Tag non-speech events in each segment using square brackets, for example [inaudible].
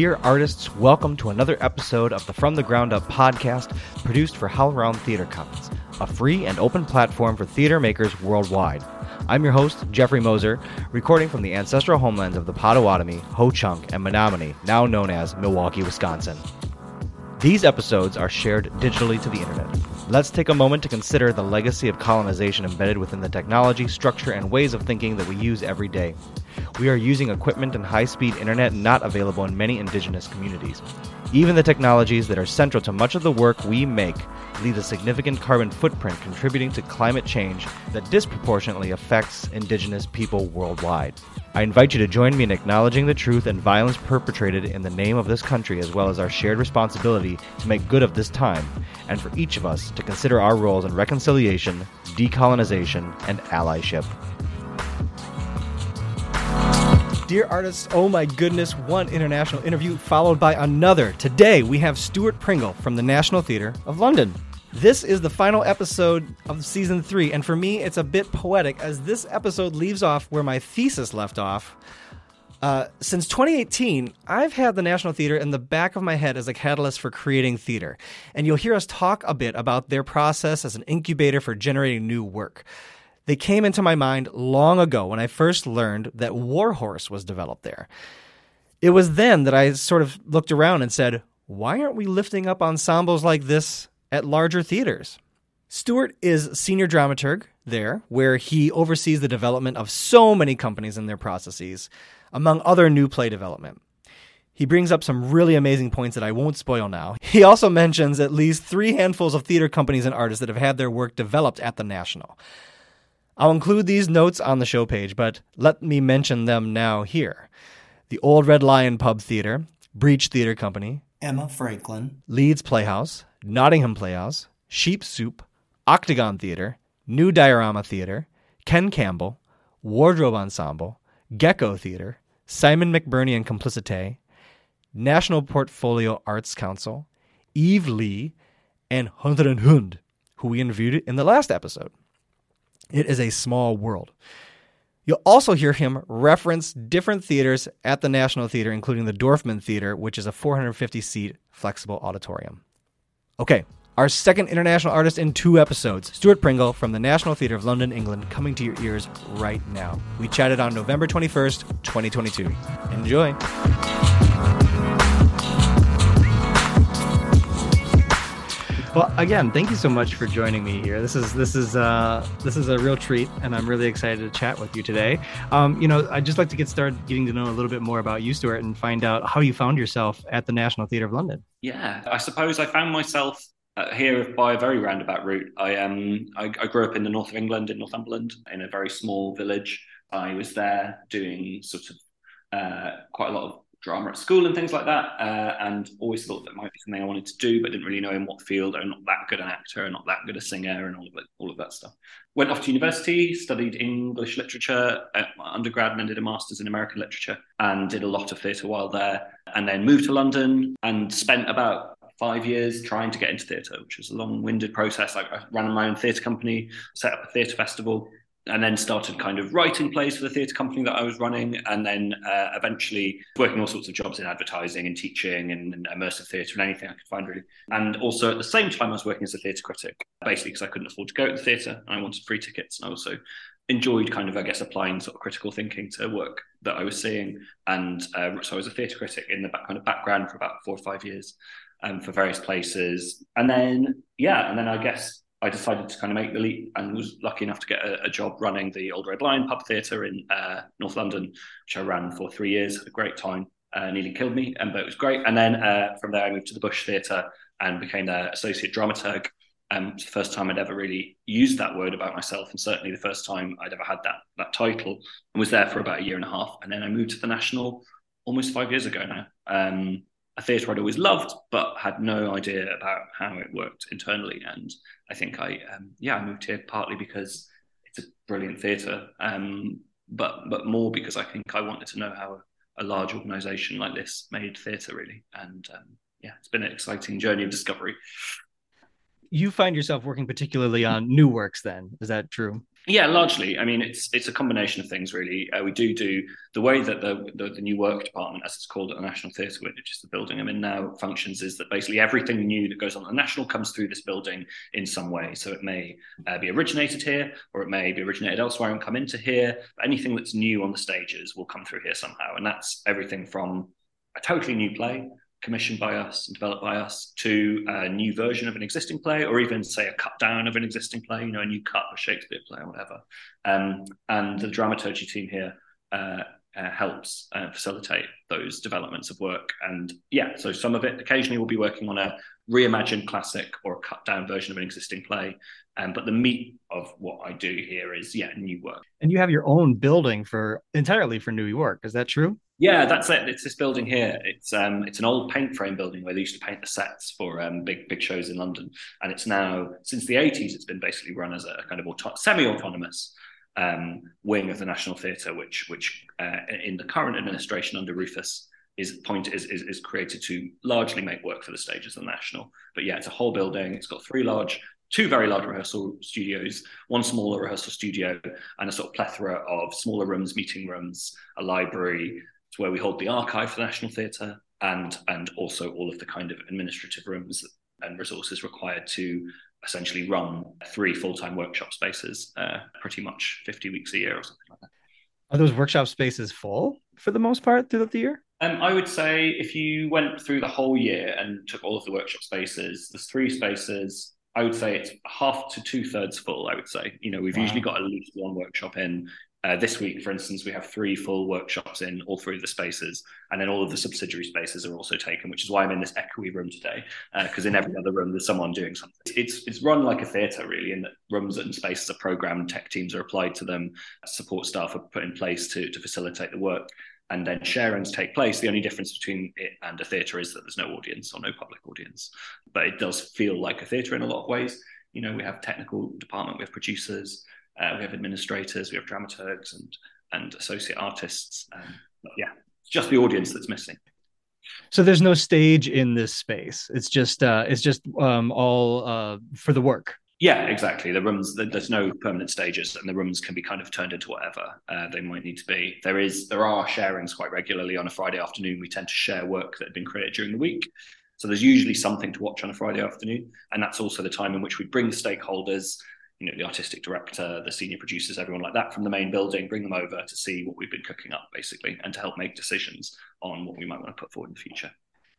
Dear artists, welcome to another episode of the From the Ground Up podcast produced for HowlRound Theater Commons, a free and open platform for theater makers worldwide. I'm your host, Jeffrey Mosser, recording from the ancestral homelands of the Potawatomi, Ho Chunk, and Menominee, now known as Milwaukee, Wisconsin. These episodes are shared digitally to the internet. Let's take a moment to consider the legacy of colonization embedded within the technology, structure, and ways of thinking that we use every day. We are using equipment and high speed internet not available in many indigenous communities. Even the technologies that are central to much of the work we make leave a significant carbon footprint contributing to climate change that disproportionately affects indigenous people worldwide. I invite you to join me in acknowledging the truth and violence perpetrated in the name of this country, as well as our shared responsibility to make good of this time, and for each of us to consider our roles in reconciliation, decolonization, and allyship. Dear artists, oh my goodness, one international interview followed by another. Today we have Stewart Pringle from the National Theatre of London. This is the final episode of season three, and for me, it's a bit poetic as this episode leaves off where my thesis left off. Uh, since 2018, I've had the National Theatre in the back of my head as a catalyst for creating theater, and you'll hear us talk a bit about their process as an incubator for generating new work. They came into my mind long ago when I first learned that Warhorse was developed there. It was then that I sort of looked around and said, why aren't we lifting up ensembles like this at larger theaters. Stewart is senior dramaturg there, where he oversees the development of so many companies and their processes, among other new play development. He brings up some really amazing points that I won't spoil now. He also mentions at least three handfuls of theater companies and artists that have had their work developed at the National. I'll include these notes on the show page, but let me mention them now here. The Old Red Lion Pub Theater, Breach Theater Company, Emma Franklin, Leeds Playhouse, Nottingham Playhouse, Sheep Soup, Octagon Theater, New Diorama Theater, Ken Campbell, Wardrobe Ensemble, Gecko Theater, Simon McBurney and Complicite, National Portfolio Arts Council, Eve Lee, and Hunter and Hund, who we interviewed in the last episode. It is a small world. You'll also hear him reference different theaters at the National Theater, including the Dorfman Theater, which is a 450 seat flexible auditorium. Okay, our second international artist in two episodes, Stewart Pringle from the National Theatre of London, England, coming to your ears right now. We chatted on November 21st, 2022. Enjoy. Well, again, thank you so much for joining me here. This is this is uh, this is a real treat, and I'm really excited to chat with you today. Um, you know, I'd just like to get started getting to know a little bit more about you, Stewart, and find out how you found yourself at the National Theatre of London. Yeah, I suppose I found myself uh, here by a very roundabout route. I um I, I grew up in the north of England in Northumberland in a very small village. I was there doing sort of uh, quite a lot of drama at school and things like that, uh, and always thought that might be something I wanted to do, but didn't really know in what field. I'm not that good an actor, and not that good a singer, and all of it, all of that stuff. Went off to university, studied English literature at my undergrad, and then did a master's in American literature, and did a lot of theatre while there, and then moved to London and spent about five years trying to get into theatre, which was a long-winded process. I, I ran my own theatre company, set up a theatre festival, and then started kind of writing plays for the theatre company that I was running, and then uh, eventually working all sorts of jobs in advertising and teaching and, and immersive theatre and anything I could find really. And also at the same time, I was working as a theatre critic, basically because I couldn't afford to go to the theatre and I wanted free tickets, and I also enjoyed kind of I guess applying sort of critical thinking to work that I was seeing, and uh, so I was a theatre critic in the back, kind of background for about four or five years. Um, for various places, and then yeah, and then I guess I decided to kind of make the leap and was lucky enough to get a, a job running the Old Red Lion Pub Theatre in uh, North London, which I ran for three years. Had a great time. Uh, nearly killed me, and but it was great. And then uh, from there, I moved to the Bush Theatre and became the associate dramaturg. Um, it's the first time I'd ever really used that word about myself, and certainly the first time I'd ever had that that title. And was there for about a year and a half. And then I moved to the National almost five years ago now. Um, a theatre I'd always loved, but had no idea about how it worked internally. And I think I, um, yeah, I moved here partly because it's a brilliant theatre, um, but but more because I think I wanted to know how a, a large organisation like this made theatre really. And um, yeah, it's been an exciting journey of discovery. you find yourself working particularly on new works. Then is that true? Yeah, largely. I mean, it's it's a combination of things, really. Uh, we do do the way that the, the, the new work department, as it's called at the National Theatre, which is the building I'm in now, functions is that basically everything new that goes on at the National comes through this building in some way. So it may uh, be originated here, or it may be originated elsewhere and come into here. Anything that's new on the stages will come through here somehow, and that's everything from a totally new play commissioned by us and developed by us to a new version of an existing play, or even say a cut down of an existing play, you know, a new cut of a Shakespeare play or whatever. Um, and the dramaturgy team here uh, uh, helps uh, facilitate those developments of work. And yeah, so some of it occasionally we'll be working on a reimagined classic or a cut down version of an existing play. Um, but the meat of what I do here is yeah, new work. And you have your own building for entirely for new work. Is that true? Yeah, that's it. It's this building here. It's um, it's an old paint frame building where they used to paint the sets for um, big big shows in London, and it's now since the eighties. It's been basically run as a kind of auto- semi-autonomous um, wing of the National Theatre, which which uh, in the current administration under Rufus is point is, is is created to largely make work for the stages of the National. But yeah, it's a whole building. It's got three large two very large rehearsal studios, one smaller rehearsal studio, and a sort of plethora of smaller rooms, meeting rooms, a library, it's where we hold the archive for the National Theatre and and also all of the kind of administrative rooms and resources required to essentially run three full-time workshop spaces uh, pretty much 50 weeks a year or something like that. Are those workshop spaces full for the most part throughout the year? Um, I would say if you went through the whole year and took all of the workshop spaces, there's three spaces. I would say it's half to two thirds full. I would say, you know, we've wow. usually got at least one workshop in uh, this week, for instance, we have three full workshops in all three of the spaces, and then all of the subsidiary spaces are also taken, which is why I'm in this echoey room today. Because uh, in every other room, there's someone doing something. It's it's run like a theatre, really, in that rooms and spaces are programmed, tech teams are applied to them, support staff are put in place to to facilitate the work, and then sharings take place. The only difference between it and a theatre is that there's no audience or no public audience, but it does feel like a theatre in a lot of ways. You know, we have technical department, we have producers. Uh, we have administrators, we have dramaturgs and and associate artists. Um, yeah, it's just the audience that's missing. So there's no stage in this space. It's just uh, it's just um, all uh, for the work. Yeah, exactly. The rooms there's no permanent stages, and the rooms can be kind of turned into whatever uh, they might need to be. There is there are sharings quite regularly on a Friday afternoon. We tend to share work that had been created during the week. So there's usually something to watch on a Friday afternoon, and that's also the time in which we bring stakeholders you know the artistic director the senior producers everyone like that from the main building bring them over to see what we've been cooking up basically and to help make decisions on what we might want to put forward in the future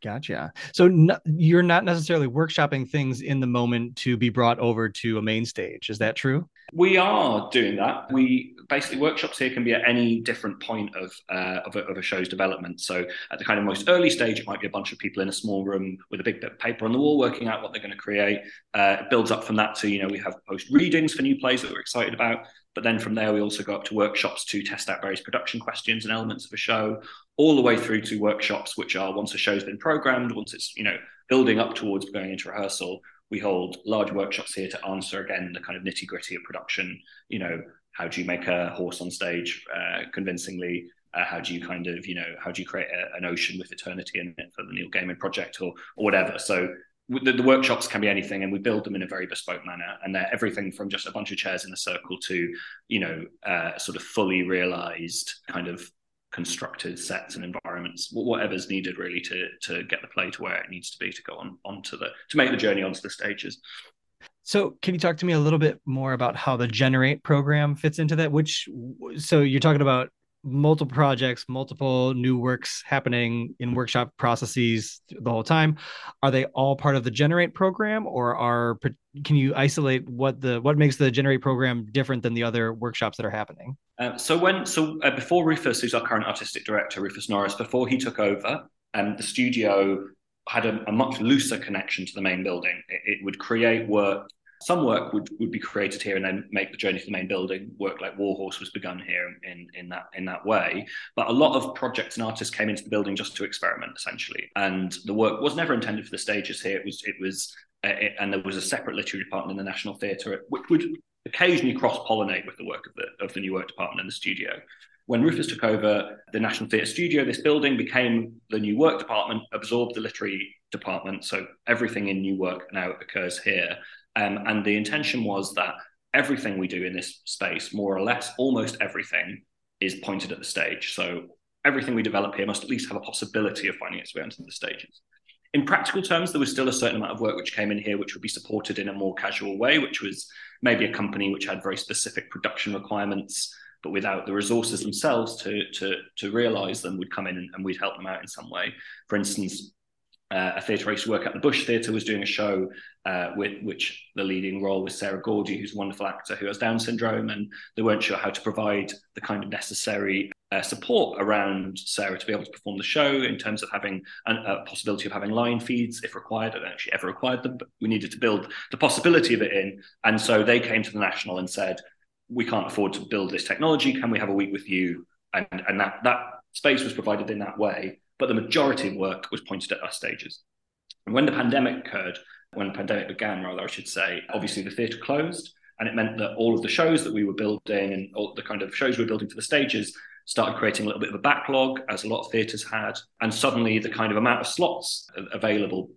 Gotcha. So you're not necessarily workshopping things in the moment to be brought over to a main stage. Is that true? We are doing that. We basically workshops here can be at any different point of uh, of, a, of, a, show's development. So at the kind of most early stage, it might be a bunch of people in a small room with a big bit of paper on the wall working out what they're going to create. Uh, it builds up from that to you know we have post readings for new plays that we're excited about. But then from there, we also go up to workshops to test out various production questions and elements of a show, all the way through to workshops, which are once a show's been programmed, once it's you know building up towards going into rehearsal. We hold large workshops here to answer again the kind of nitty gritty of production. You know, how do you make a horse on stage uh, convincingly? Uh, how do you kind of you know how do you create a, an ocean with eternity in it for the Neil Gaiman project or or whatever? So the, the, workshops can be anything and we build them in a very bespoke manner and they're everything from just a bunch of chairs in a circle to you know uh, sort of fully realized kind of constructed sets and environments whatever's needed really to to get the play to where it needs to be to go on onto the to make the journey onto the stages so can you talk to me a little bit more about how the generate program fits into that which so you're talking about multiple projects, multiple new works happening in workshop processes the whole time. Are they all part of the Generate program, or are can you isolate what the what makes the Generate program different than the other workshops that are happening? Uh, so when so uh, before Rufus, who's our current artistic director, Rufus Norris, before he took over, um, the studio had a, a, much looser connection to the main building. It, it would create work some work would, would be created here and then make the journey to the main building. Work like Warhorse was begun here in, in that in that way. But a lot of projects and artists came into the building just to experiment, essentially. And the work was never intended for the stages here. It was it was and there was a separate literary department in the National Theatre, which would occasionally cross pollinate with the work of the of the new work department in the studio. When Rufus took over the National Theatre studio, this building became the new work department, absorbed the literary department. So everything in new work now occurs here. Um, and the intention was that everything we do in this space, more or less, almost everything, is pointed at the stage. So everything we develop here must at least have a possibility of finding its way onto the stages. In practical terms, there was still a certain amount of work which came in here, which would be supported in a more casual way, which was maybe a company which had very specific production requirements, but without the resources themselves to to to realize them, would come in and, and we'd help them out in some way. For instance, uh, a theatre I used to work at, the Bush Theatre, was doing a show uh, with which the leading role was Sarah Gordy, who's a wonderful actor who has Down syndrome, and they weren't sure how to provide the kind of necessary uh, support around Sarah to be able to perform the show in terms of having an, a possibility of having line feeds if required. I don't actually ever required them, but we needed to build the possibility of it in. And so they came to the National and said, "We can't afford to build this technology. Can we have a week with you?" And and that that space was provided in that way but the majority of work was pointed at our stages. And when the pandemic occurred, when the pandemic began, rather, I should say, obviously the theatre closed, and it meant that all of the shows that we were building and all the kind of shows we were building for the stages started creating a little bit of a backlog, as a lot of theatres had. And suddenly, the kind of amount of slots available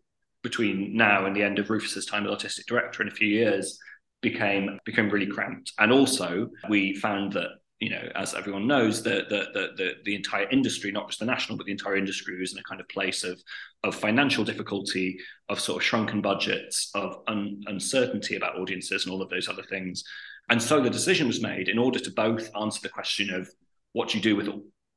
between now and the end of Rufus's time as artistic director in a few years became became really cramped. And also, we found that you know, as everyone knows, the, the the the entire industry, not just the national, but the entire industry, was in a kind of place of of financial difficulty, of sort of shrunken budgets, of un, uncertainty about audiences, and all of those other things. And so the decision was made in order to both answer the question of what do you do with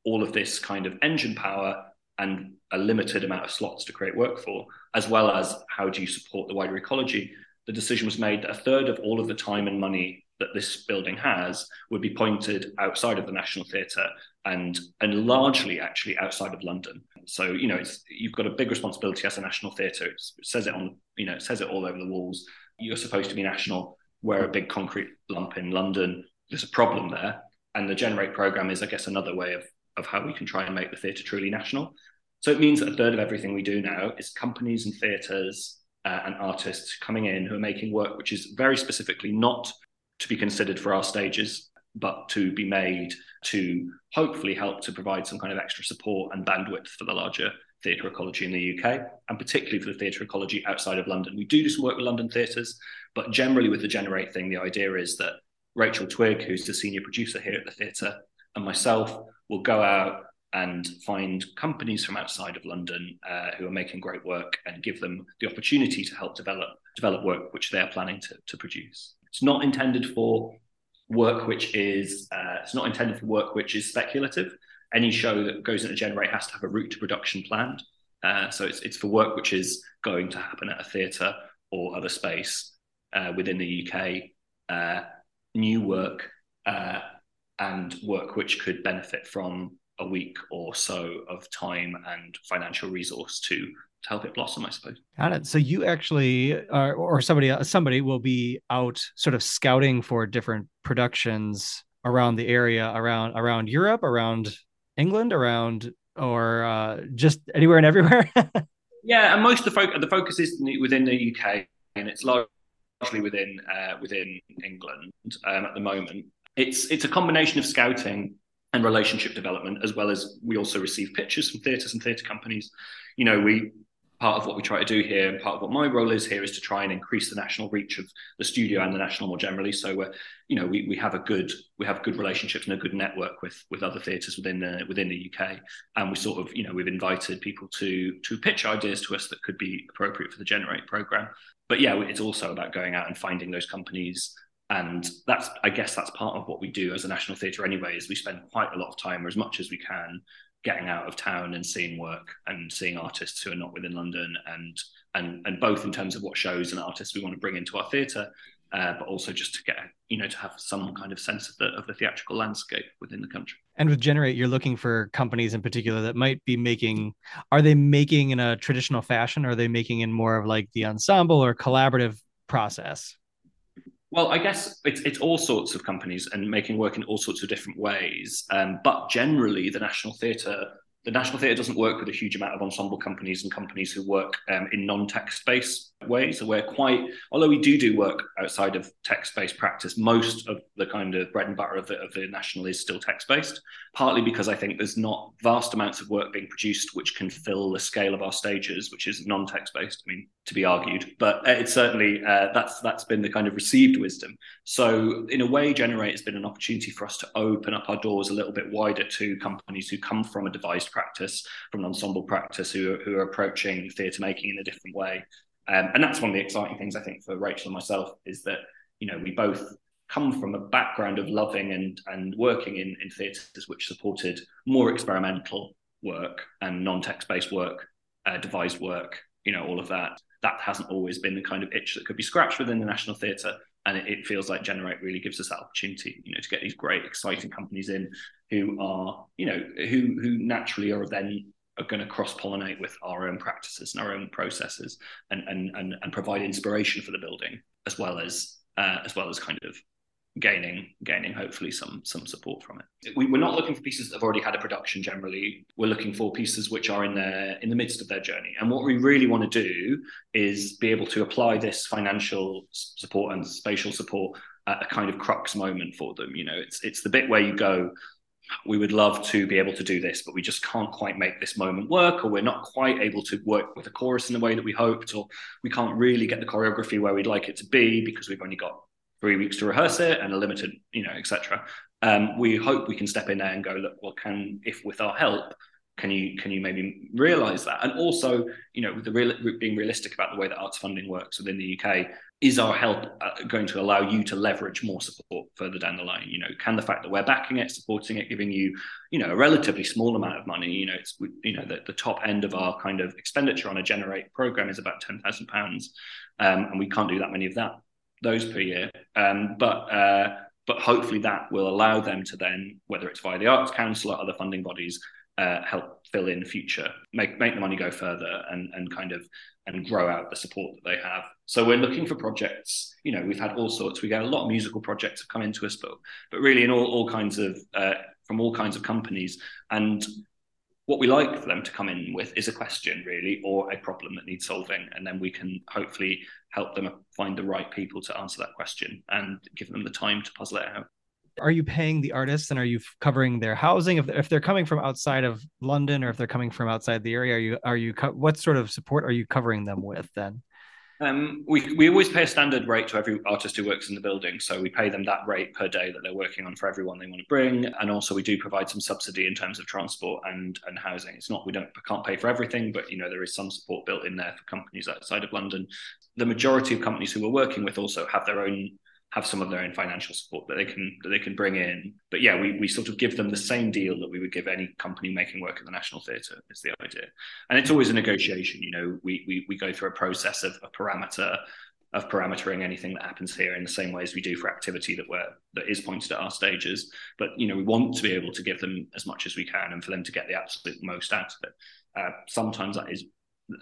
all of this kind of engine power and a limited amount of slots to create work for, as well as how do you support the wider ecology. The decision was made that a third of all of the time and money that this building has would be pointed outside of the National Theatre and and largely actually outside of London. So you know, it's you've got a big responsibility as a national theatre. It says it on you know it says it all over the walls. You're supposed to be national. We're a big concrete lump in London. There's a problem there, and the Generate program is, I guess, another way of of how we can try and make the theatre truly national. So it means that a third of everything we do now is companies and theatres uh, and artists coming in who are making work which is very specifically not to be considered for our stages, but to be made to hopefully help to provide some kind of extra support and bandwidth for the larger theatre ecology in the UK, and particularly for the theatre ecology outside of London. We do do some work with London theatres, but generally with the Generate thing, the idea is that Rachel Twig, who's the senior producer here at the theatre, and myself will go out and find companies from outside of London uh, who are making great work and give them the opportunity to help develop develop work which they're planning to, to produce. It's not intended for work which is uh, it's not intended for work which is speculative. Any show that goes into Generate has to have a route to production planned. Uh, so it's it's for work which is going to happen at a theatre or other space uh, within the UK. Uh, new work uh, and work which could benefit from a week or so of time and financial resource to to help it blossom, I suppose. Got it. So you actually, are, or somebody, somebody will be out sort of scouting for different productions around the area, around around Europe, around England, around or uh, just anywhere and everywhere. [laughs] yeah, and most of the focus the focus is within the UK, and it's largely within uh, within England um, at the moment. It's it's a combination of scouting and relationship development, as well as we also receive pitches from theatres and theatre companies. You know, we part of what we try to do here and part of what my role is here is to try and increase the national reach of the studio and the national more generally. So we're you know we, we have a good we have good relationships and a good network with with other theatres within the within the UK and we sort of you know we've invited people to to pitch ideas to us that could be appropriate for the generate program but yeah it's also about going out and finding those companies. And that's i guess that's part of what we do as a national theatre anyway is we spend quite a lot of time or as much as we can getting out of town and seeing work and seeing artists who are not within London and and and both in terms of what shows and artists we want to bring into our theatre, uh, but also just to get you know to have some kind of sense of the of the theatrical landscape within the country. And with Generate, you're looking for companies in particular that might be making. Are they making in a traditional fashion? Or are they making in more of like the ensemble or collaborative process? Well, I guess it's, it's all sorts of companies and making work in all sorts of different ways. Um, but generally, the National Theatre the National Theatre doesn't work with a huge amount of ensemble companies and companies who work um, in non-tech space. Way. So we're quite, although we do do work outside of text-based practice, most of the kind of bread and butter of the, of the national is still text-based. Partly because I think there's not vast amounts of work being produced which can fill the scale of our stages, which is non-text-based. I mean, to be argued, but it's certainly uh, that's that's been the kind of received wisdom. So in a way, Generate has been an opportunity for us to open up our doors a little bit wider to companies who come from a devised practice, from an ensemble practice, who who are approaching theatre making in a different way. Um, and that's one of the exciting things I think for Rachel and myself is that you know we both come from a background of loving and and working in in theatres which supported more experimental work and non-text based work, uh, devised work, you know, all of that. That hasn't always been the kind of itch that could be scratched within the National Theatre. And it, it feels like Generate really gives us that opportunity, you know, to get these great, exciting companies in who are, you know, who who naturally are then are going to cross pollinate with our own practices and our own processes and, and, and, and provide inspiration for the building as well as uh, as well as kind of gaining gaining hopefully some some support from it. We, are not looking for pieces that have already had a production generally. We're looking for pieces which are in their in the midst of their journey. And what we really want to do is be able to apply this financial support and spatial support at a kind of crux moment for them. You know, it's it's the bit where you go, we would love to be able to do this, but we just can't quite make this moment work, or we're not quite able to work with a chorus in the way that we hoped, or we can't really get the choreography where we'd like it to be because we've only got three weeks to rehearse it and a limited, you know, etc. Um, we hope we can step in there and go, look, well, can if with our help, can you can you maybe realize that? And also, you know, with the real, being realistic about the way that arts funding works within the UK, is our help uh, going to allow you to leverage more support further down the line you know can the fact that we're backing it supporting it giving you you know a relatively small amount of money you know it's you know the, the top end of our kind of expenditure on a generate program is about 10,000 pounds um, and we can't do that many of that those per year um, but uh, but hopefully that will allow them to then whether it's via the arts council or other funding bodies uh, help fill in future, make make the money go further, and and kind of and grow out the support that they have. So we're looking for projects. You know, we've had all sorts. We get a lot of musical projects have come into us, but but really in all all kinds of uh, from all kinds of companies. And what we like for them to come in with is a question, really, or a problem that needs solving, and then we can hopefully help them find the right people to answer that question and give them the time to puzzle it out are you paying the artists and are you covering their housing if, if they're coming from outside of london or if they're coming from outside the area are you are you what sort of support are you covering them with then um, we, we always pay a standard rate to every artist who works in the building. So we pay them that rate per day that they're working on for everyone they want to bring. And also we do provide some subsidy in terms of transport and, and housing. It's not, we don't, can't pay for everything, but you know, there is some support built in there for companies outside of London. The majority of companies who we're working with also have their own have some of their own financial support that they can that they can bring in. But yeah, we, we sort of give them the same deal that we would give any company making work at the National Theatre is the idea. And it's always a negotiation, you know, we we, we go through a process of a parameter of parametering anything that happens here in the same way as we do for activity that we're that is pointed at our stages. But you know, we want to be able to give them as much as we can and for them to get the absolute most out of it. Uh, sometimes that is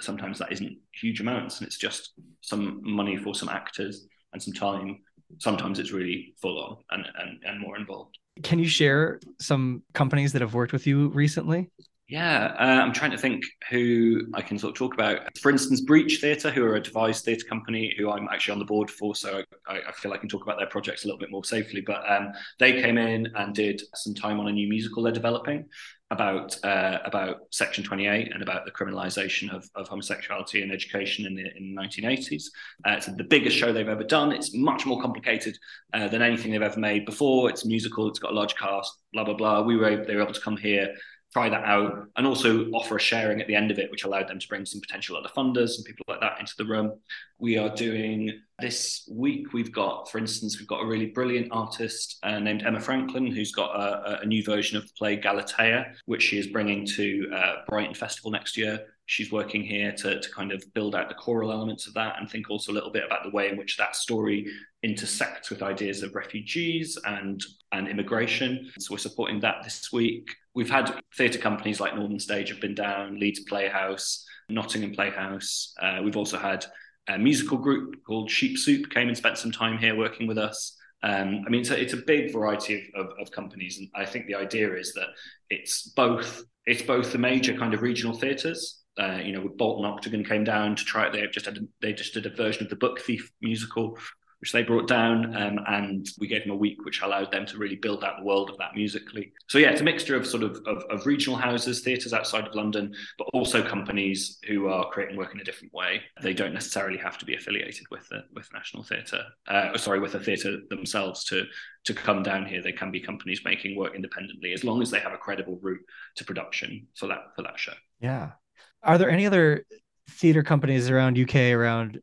sometimes that isn't huge amounts and it's just some money for some actors and some time sometimes it's really full on and, and, and more involved. Can you share some companies that have worked with you recently? Yeah, uh, I'm trying to think who I can sort of talk about. For instance, Breach Theatre, who are a devised theatre company who I'm actually on the board for, so I, I, feel I can talk about their projects a little bit more safely. But um, they came in and did some time on a new musical they're developing about uh, about Section 28 and about the criminalisation of, of homosexuality in education in the, in the 1980s. Uh, it's the biggest show they've ever done. It's much more complicated uh, than anything they've ever made before. It's musical. It's got a large cast. Blah blah blah. We were they were able to come here try that out and also offer a sharing at the end of it, which allowed them to bring some potential other funders and people like that into the room. We are doing this week, we've got, for instance, we've got a really brilliant artist uh, named Emma Franklin, who's got a, a, new version of the play Galatea, which she is bringing to uh, Brighton Festival next year. She's working here to, to kind of build out the choral elements of that and think also a little bit about the way in which that story intersects with ideas of refugees and, and immigration. So we're supporting that this week. We've had theatre companies like Northern Stage have been down, Leeds Playhouse, Nottingham Playhouse. Uh, we've also had a musical group called Sheep Soup came and spent some time here working with us. Um, I mean, it's a, it's a big variety of, of, of, companies, and I think the idea is that it's both it's both the major kind of regional theatres Uh, you know, Bolton Octagon came down to try it. They just had they just did a version of the Book Thief musical, which they brought down, um, and we gave them a week, which allowed them to really build out the world of that musically. So yeah, it's a mixture of sort of, of, of regional houses, theatres outside of London, but also companies who are creating work in a different way. They don't necessarily have to be affiliated with the with National Theatre, uh, sorry, with the theatre themselves to to come down here. They can be companies making work independently as long as they have a credible route to production for that for that show. Yeah. Are there any other theater companies around UK around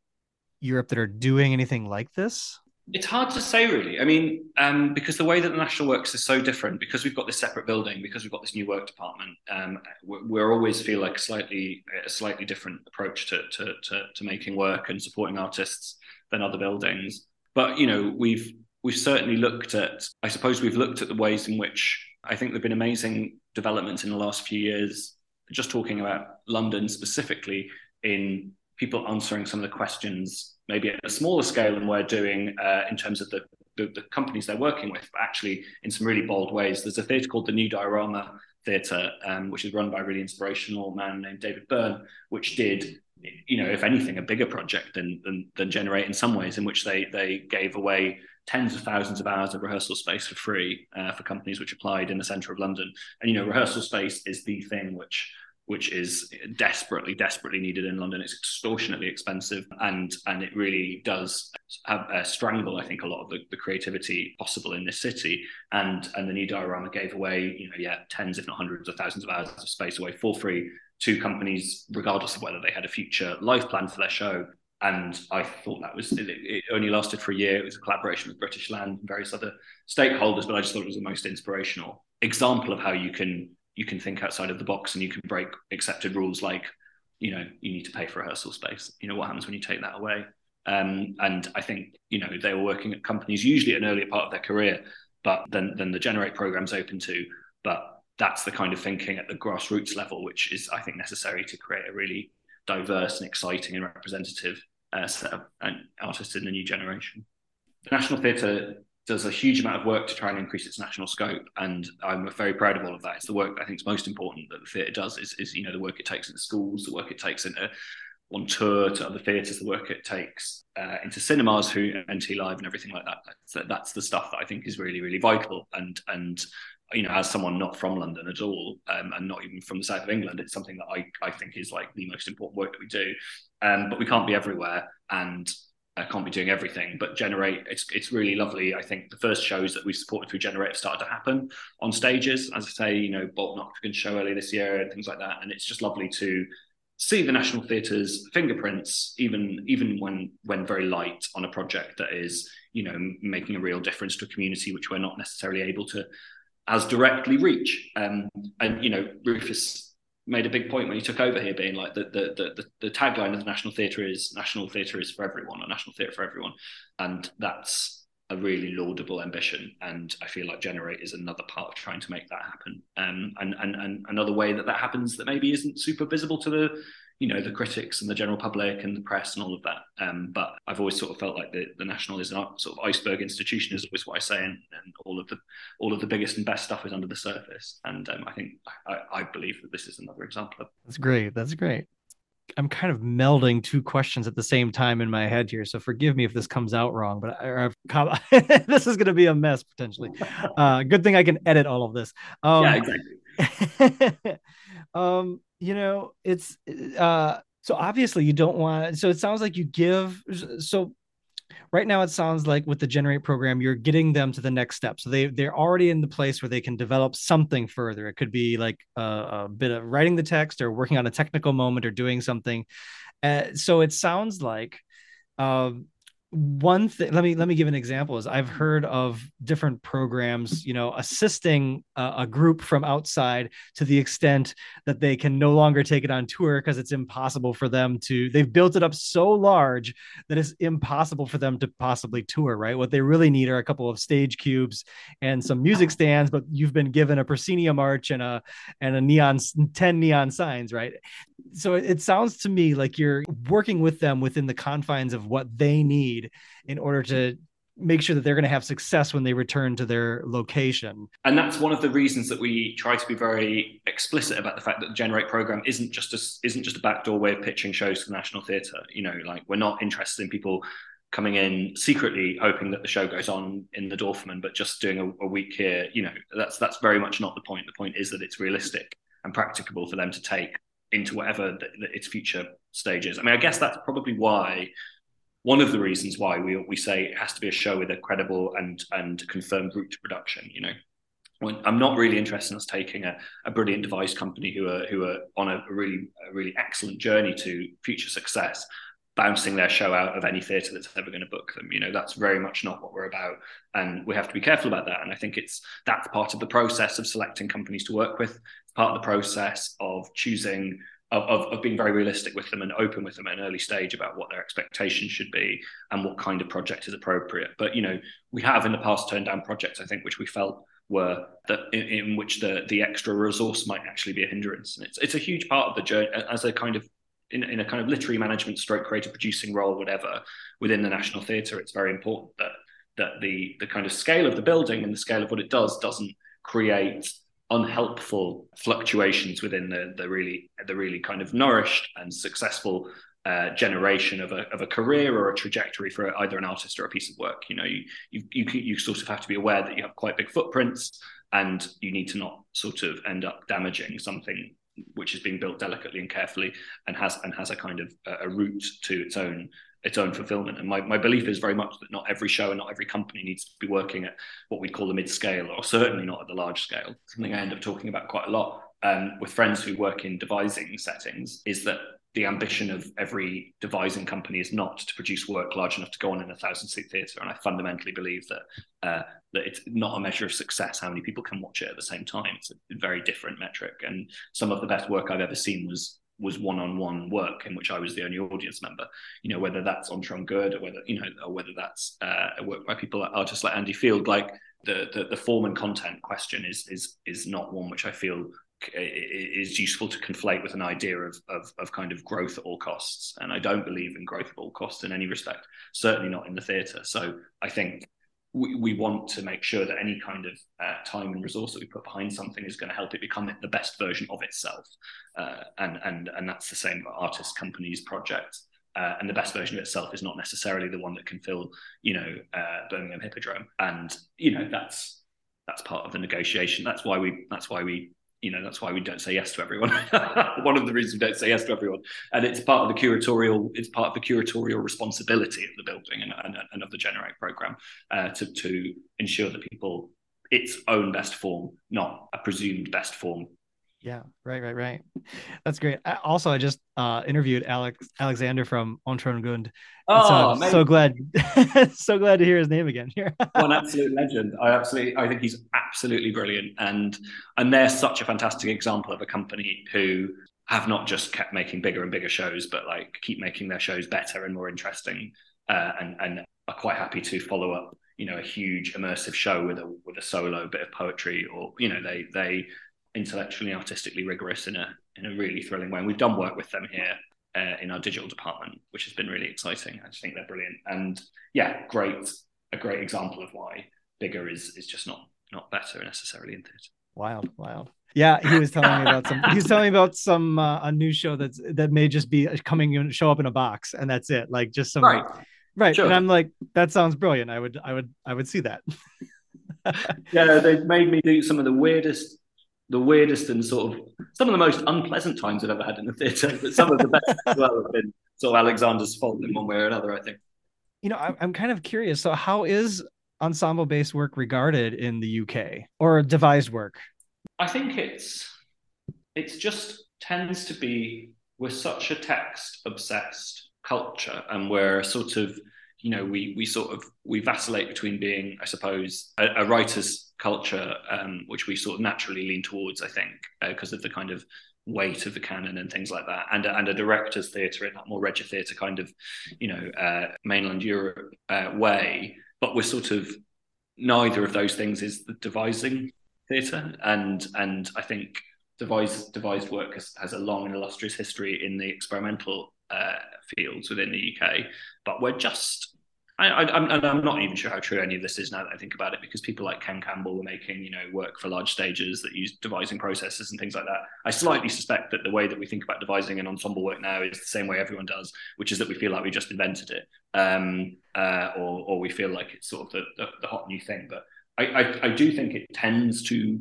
Europe that are doing anything like this? It's hard to say, really. I mean, um, because the way that the National works is so different, because we've got this separate building, because we've got this new work department, um, we always feel like slightly a slightly different approach to, to, to, to making work and supporting artists than other buildings. But you know, we've we've certainly looked at. I suppose we've looked at the ways in which I think there've been amazing developments in the last few years. Just talking about London specifically in people answering some of the questions, maybe at a smaller scale than we're doing uh, in terms of the, the, the, companies they're working with, but actually in some really bold ways. There's a theatre called the New Diorama Theatre, um, which is run by a really inspirational man named David Byrne, which did, you know, if anything, a bigger project than, than, than Generate in some ways, in which they, they gave away tens of thousands of hours of rehearsal space for free uh, for companies which applied in the centre of London. And, you know, rehearsal space is the thing which which is desperately, desperately needed in London. It's extortionately expensive, and and it really does have, uh, strangle, I think, a lot of the, the, creativity possible in this city. And and the new diorama gave away, you know, yeah, tens if not hundreds of thousands of hours of space away for free to companies, regardless of whether they had a future life plan for their show. And I thought that was it, it only lasted for a year. It was a collaboration with British Land and various other stakeholders, but I just thought it was the most inspirational example of how you can you can think outside of the box and you can break accepted rules like you know you need to pay for rehearsal space. You know what happens when you take that away? Um, and i think you know they were working at companies usually at an earlier part of their career but then then the generate program's open to but that's the kind of thinking at the grassroots level which is i think necessary to create a really diverse and exciting and representative uh, set of uh, artists in the new generation. The national theatre does a huge amount of work to try and increase its national scope, and I'm very proud of all of that. It's the work I think is most important that the theatre does is, is you know the work it takes in the schools, the work it takes into on tour to other theatres, the work it takes uh, into cinemas, who NT Live and everything like that. That's, that's the stuff that I think is really really vital. And and you know, as someone not from London at all, um, and not even from the south of England, it's something that I I think is like the most important work that we do. Um, but we can't be everywhere, and I can't be doing everything, but Generate, it's it's really lovely. I think the first shows that we supported through Generate have started to happen on stages. As I say, you know, Bolton Octagon show earlier this year and things like that. And it's just lovely to see the National Theatre's fingerprints, even even when when very light on a project that is, you know, making a real difference to a community which we're not necessarily able to as directly reach. Um, and you know, Rufus made a big point when he took over here, being like the the the, the tagline of the National Theatre is "National Theatre is for everyone," or "National Theatre for everyone," and that's a really laudable ambition. And I feel like Generate is another part of trying to make that happen. Um, and and and another way that that happens that maybe isn't super visible to the you know the critics and the general public and the press and all of that. Um, but I've always sort of felt like the, the national is an sort of iceberg institution is always what I say, and, and all of the all of the biggest and best stuff is under the surface. And um, I think I, I believe that this is another example of. That's great. That's great. I'm kind of melding two questions at the same time in my head here, so forgive me if this comes out wrong. But I, [laughs] this is going to be a mess potentially. Uh, good thing I can edit all of this. Um, yeah, exactly. [laughs] um, you know, it's uh so obviously you don't want so it sounds like you give so right now it sounds like with the generate program you're getting them to the next step. So they they're already in the place where they can develop something further. It could be like a, a bit of writing the text or working on a technical moment or doing something. Uh, so it sounds like um, one thing let me let me give an example is i've heard of different programs you know assisting a, a group from outside to the extent that they can no longer take it on tour because it's impossible for them to they've built it up so large that it's impossible for them to possibly tour right? What they really need are a couple of stage cubes and some music uh-huh. stands but you've been given a proscenium arch and a and a neon 10 neon signs right? So it sounds to me like you're working with them within the confines of what they need in order to make sure that they're going to have success when they return to their location. And that's one of the reasons that we try to be very explicit about the fact that the Generate program isn't just a, isn't just a backdoor way of pitching shows to the National Theatre. You know, like we're not interested in people coming in secretly hoping that the show goes on in the Dorfman, but just doing a, a week here. You know, that's that's very much not the point. The point is that it's realistic and practicable for them to take into whatever the, the, its future stages. I mean, I guess that's probably why one of the reasons why we we say it has to be a show with a credible and and confirmed route to production. You know, when, I'm not really interested in us taking a, a brilliant device company who are who are on a, really a really excellent journey to future success bouncing their show out of any theatre that's ever going to book them. You know, that's very much not what we're about, and we have to be careful about that. And I think it's that's part of the process of selecting companies to work with. Part of the process of choosing of, of, being very realistic with them and open with them at an early stage about what their expectations should be and what kind of project is appropriate. But you know, we have in the past turned down projects, I think, which we felt were that in, in which the the extra resource might actually be a hindrance. And it's it's a huge part of the journey as a kind of in, in a kind of literary management stroke creative producing role, whatever, within the National Theatre, it's very important that that the the kind of scale of the building and the scale of what it does doesn't create unhelpful fluctuations within the the really the really kind of nourished and successful uh, generation of a, of a career or a trajectory for either an artist or a piece of work. You know, you, you you you sort of have to be aware that you have quite big footprints, and you need to not sort of end up damaging something which is being built delicately and carefully and has and has a kind of a, a route to its own its own fulfillment. And my, my belief is very much that not every show and not every company needs to be working at what we call the mid scale, or certainly not at the large scale. Something I end up talking about quite a lot um, with friends who work in devising settings is that the ambition of every devising company is not to produce work large enough to go on in a thousand seat theatre. And I fundamentally believe that uh, that it's not a measure of success how many people can watch it at the same time. It's a very different metric. And some of the best work I've ever seen was was one-on-one work in which I was the only audience member. You know, whether that's Ontroerend Goed or whether you know, or whether that's uh, work by people artists like Andy Field. Like the, the the form and content question is is is not one which I feel is useful to conflate with an idea of, of, of kind of growth at all costs. And I don't believe in growth at all costs in any respect, certainly not in the theatre. So I think we, we want to make sure that any kind of uh, time and resource that we put behind something is going to help it become the best version of itself. Uh, and, and, and that's the same for artists, companies, projects. Uh, and the best version of itself is not necessarily the one that can fill, you know, uh, Birmingham Hippodrome. And you know that's that's part of the negotiation. That's why we that's why we you know that's why we don't say yes to everyone. [laughs] One of the reasons we don't say yes to everyone. And it's part of the curatorial it's part of the curatorial responsibility of the building and, and, and of the generate program uh, to, to ensure that people its own best form not a presumed best form yeah, right, right, right. That's great. Also, I just uh, interviewed Alex Alexander from Gund. Oh, so, so glad, [laughs] so glad to hear his name again here. [laughs] One absolute legend. I absolutely, I think he's absolutely brilliant, and and they're such a fantastic example of a company who have not just kept making bigger and bigger shows, but like keep making their shows better and more interesting, uh, and and are quite happy to follow up you know a huge immersive show with a with a solo bit of poetry or you know they they intellectually, artistically rigorous in a in a really thrilling way. And we've done work with them here uh, in our digital department, which has been really exciting. I just think they're brilliant, and yeah, great a great example of why bigger is is just not not better necessarily in theatre. Wild, wild. Yeah, he was telling me about some. He's telling me about some uh, a new show that's that may just be coming and show up in a box, and that's it. Like just some right, right. Sure. And I'm like, that sounds brilliant. I would, I would, I would see that. [laughs] yeah, they've made me do some of the weirdest the weirdest and sort of some of the most unpleasant times I've ever had in the theatre, but some of the best as well have been sort of Alexander's fault in one way or another, I think. You know, I'm kind of curious. So, how is ensemble based work regarded in the UK or devised work? I think it's it's just tends to be we're such a text obsessed culture and we're sort of you know we we sort of we vacillate between being i suppose a, a writer's culture um, which we sort of naturally lean towards i think because uh, of the kind of weight of the canon and things like that and and a director's theatre in that more regia theatre kind of you know uh, mainland europe uh, way. But we're sort of neither of those things is the devising theatre and and i think devised devised work has, has a long and illustrious history in the experimental uh, fields within the UK, but we're just I, am I'm not even sure how true any of this is now that I think about it, because people like Ken Campbell were making, you know, work for large stages that use devising processes and things like that. I slightly suspect that the way that we think about devising and ensemble work now is the same way everyone does, which is that we feel like we just invented it, um, uh, or or we feel like it's sort of the, the, the hot new thing. But I, I, I do think it tends to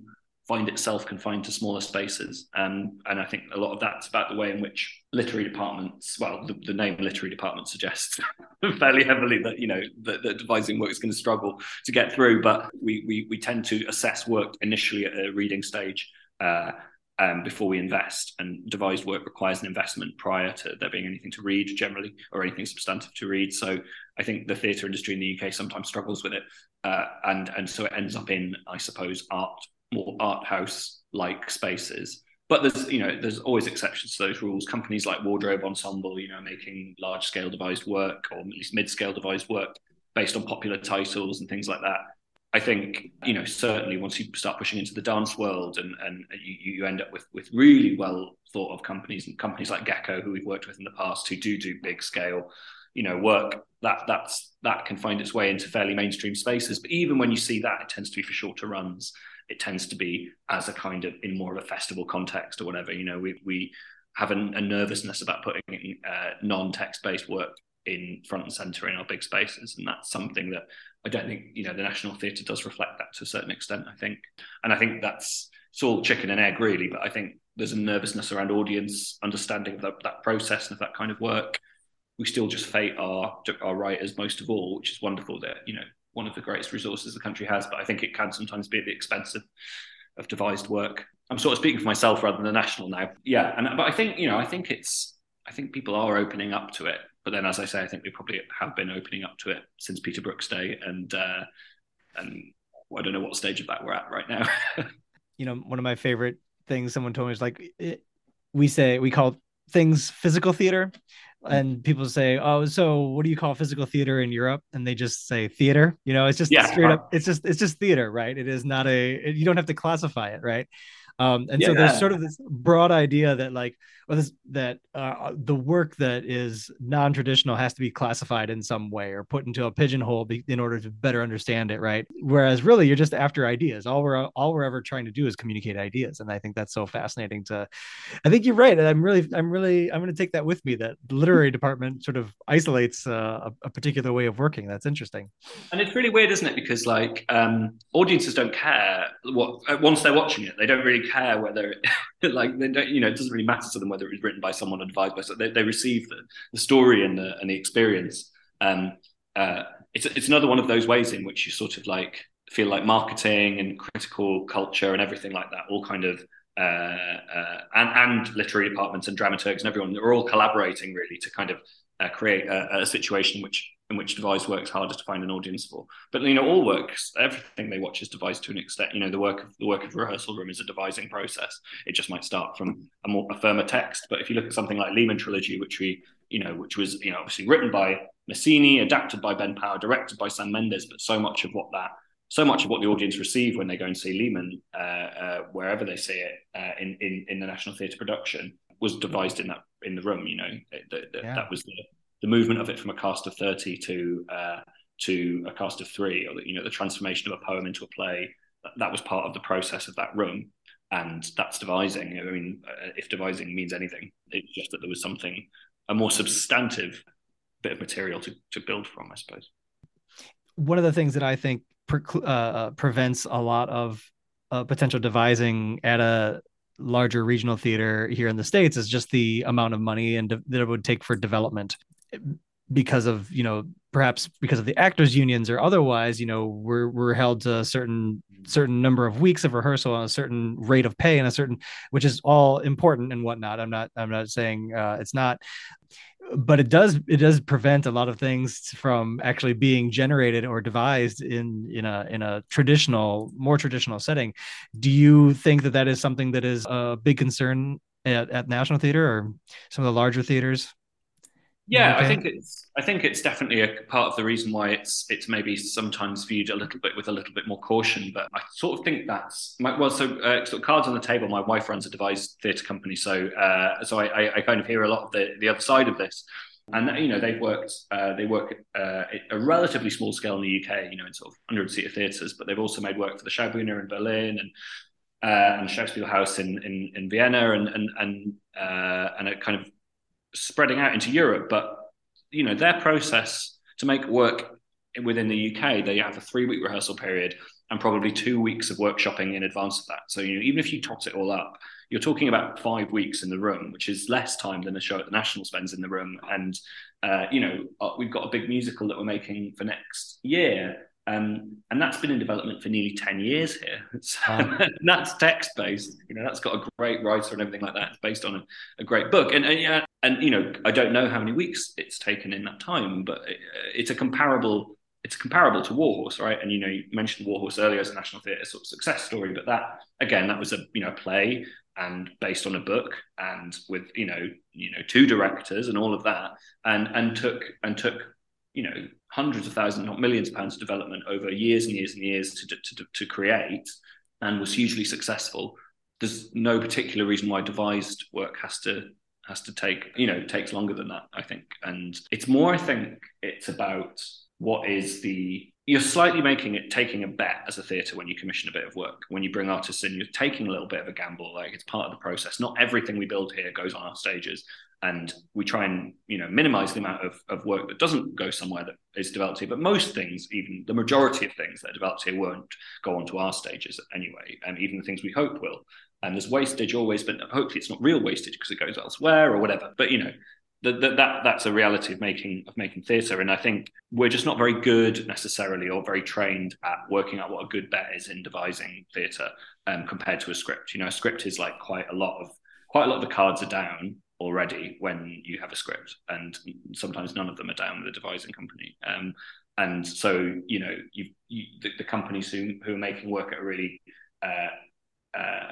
find itself confined to smaller spaces. Um, and I think a lot of that's about the way in which literary departments, well, the, the name literary department suggests [laughs] fairly heavily that, you know, that, that, devising work is going to struggle to get through. But we, we, we tend to assess work initially at a reading stage uh, um, before we invest. And devised work requires an investment prior to there being anything to read generally or anything substantive to read. So I think the theatre industry in the UK sometimes struggles with it. Uh, and, and so it ends up in, I suppose, art more art house like spaces. But there's you know there's always exceptions to those rules. Companies like Wardrobe Ensemble, you know, making large scale devised work or at least mid scale devised work based on popular titles and things like that. I think you know certainly once you start pushing into the dance world and and you, you end up with with really well thought of companies and companies like Gecko who we've worked with in the past who do do big scale you know work that that's that can find its way into fairly mainstream spaces but even when you see that it tends to be for shorter runs it tends to be as a kind of in more of a festival context or whatever. You know, we we have a, a nervousness about putting uh, non-text based work in front and center in our big spaces, and that's something that I don't think you know the National Theatre does reflect that to a certain extent. I think, and I think that's it's all chicken and egg really. But I think there's a nervousness around audience understanding of that, that process and of that kind of work. We still just fete our our writers most of all, which is wonderful. That you know one of the greatest resources the country has, but I think it can sometimes be at the expense of, of devised work. I'm sort of speaking for myself rather than the national now. Yeah, and but I think you know I think it's I think people are opening up to it. But then, as I say, I think we probably have been opening up to it since Peter Brook's day, and uh, and I don't know what stage of that we're at right now. [laughs] you know, one of my favorite things someone told me is like it, we say we call things physical theater and people say, "Oh, so what do you call physical theater in Europe?" And they just say theater. You know, it's just yeah. straight up. It's just it's just theater, right? It is not a. You don't have to classify it, right? Um, and yeah. so there's sort of this broad idea that like, or this that uh, the work that is non-traditional has to be classified in some way or put into a pigeonhole be, in order to better understand it, right? Whereas really, you're just after ideas. All we're all we're ever trying to do is communicate ideas, and I think that's so fascinating. To, I think you're right, and I'm really, I'm really, I'm going to take that with me. That the literary [laughs] department sort of isolates uh, a, a, particular way of working. That's interesting. And it's really weird, isn't it? Because like um, audiences don't care what once they're watching it, they don't really care whether it, [laughs] like they don't you know it doesn't really matter to them whether it was written by someone advised by So they, they receive the, the story and the and the experience. Um uh it's it's another one of those ways in which you sort of like feel like marketing and critical culture and everything like that all kind of uh, uh, and, and literary departments and dramaturgs and everyone are all collaborating really to kind of uh, create a, a, situation which in which device works harder to find an audience for. But you know, all works, everything they watch is devised to an extent. You know, the work of the work of rehearsal room is a devising process. It just might start from a more a firmer text. But if you look at something like Lehman Trilogy, which we you know, which was you know obviously written by Massini, adapted by Ben Power, directed by Sam Mendes, but so much of what that so much of what the audience receive when they go and see Lehman, uh, uh, wherever they see it uh, in, in in the National Theatre production, was devised in that in the room. You know, the, the, yeah. that was the the movement of it from a cast of 30 to uh, to a cast of three, or the, you know, the transformation of a poem into a play, that, was part of the process of that room. And that's devising. I mean, uh, if devising means anything, it's just that there was something, a more substantive bit of material to, to build from, I suppose. One of the things that I think pre- uh, uh, prevents a lot of uh, potential devising at a larger regional theater here in the states is just the amount of money and de- that it would take for development because of you know perhaps because of the actors unions or otherwise you know we're we're held to a certain certain number of weeks of rehearsal and a certain rate of pay and a certain which is all important and whatnot. I'm not i'm not saying uh, it's not but it does it does prevent a lot of things from actually being generated or devised in in a in a traditional more traditional setting. Do you think that that is something that is a big concern at, at national theater or some of the larger theaters yeah, okay. I think it's I think it's definitely a part of the reason why it's it's maybe sometimes viewed a little bit with a little bit more caution. But I sort of think that's my, well. So, uh, sort of cards on the table. My wife runs a devised theatre company, so uh, so I, I, kind of hear a lot of the the other side of this. and you know they've worked uh, they work uh, a relatively small scale in the UK, you know, in sort of hundred seater theatres, but they've also made work for the Schaubühne in Berlin and uh, and Schauspielhaus in, in in Vienna and and and uh, and it kind of spreading out into Europe. But you know their process to make work within the UK, they have a three week rehearsal period and probably two weeks of workshopping in advance of that. So you know, even if you tot it all up, you're talking about five weeks in the room, which is less time than a show at the National spends in the room. And uh, you know, uh, we've got a big musical that we're making for next year. Um, and that's been in development for nearly 10 years here. [laughs] So, wow. [laughs] that's text based. You know, that's got a great writer and everything like that. It's based on a, a great book. And, and, yeah, and, you know, I don't know how many weeks it's taken in that time, but it, it's a comparable it's comparable to Warhorse, right? And you know, you mentioned Warhorse earlier as a National Theatre sort of success story, but that again, that was a you know play and based on a book and with you know you know two directors and all of that, and and took and took you know hundreds of thousands, not millions of pounds of development over years and years and years to to, to create, and was hugely successful. There's no particular reason why devised work has to has to take you know takes longer than that. I think, and it's more. I think it's about what is the you're slightly making it taking a bet as a theatre when you commission a bit of work when you bring artists in you're taking a little bit of a gamble like it's part of the process not everything we build here goes on our stages and we try and you know minimize the amount of, of work that doesn't go somewhere that is developed here. But most things even the majority of things that are developed here won't go onto our stages anyway and even the things we hope will. And there's wastage always but hopefully it's not real wastage because it goes elsewhere or whatever. But you know that, that, that that's a reality of making of making theatre. And i think we're just not very good necessarily or very trained at working out what a good bet is in devising theatre um, compared to a script. You know a script is like quite a lot of quite a lot of the cards are down already when you have a script and sometimes none of them are down with the devising company. Um, and so you know you, the, the, companies who, who are making work at a really uh, uh,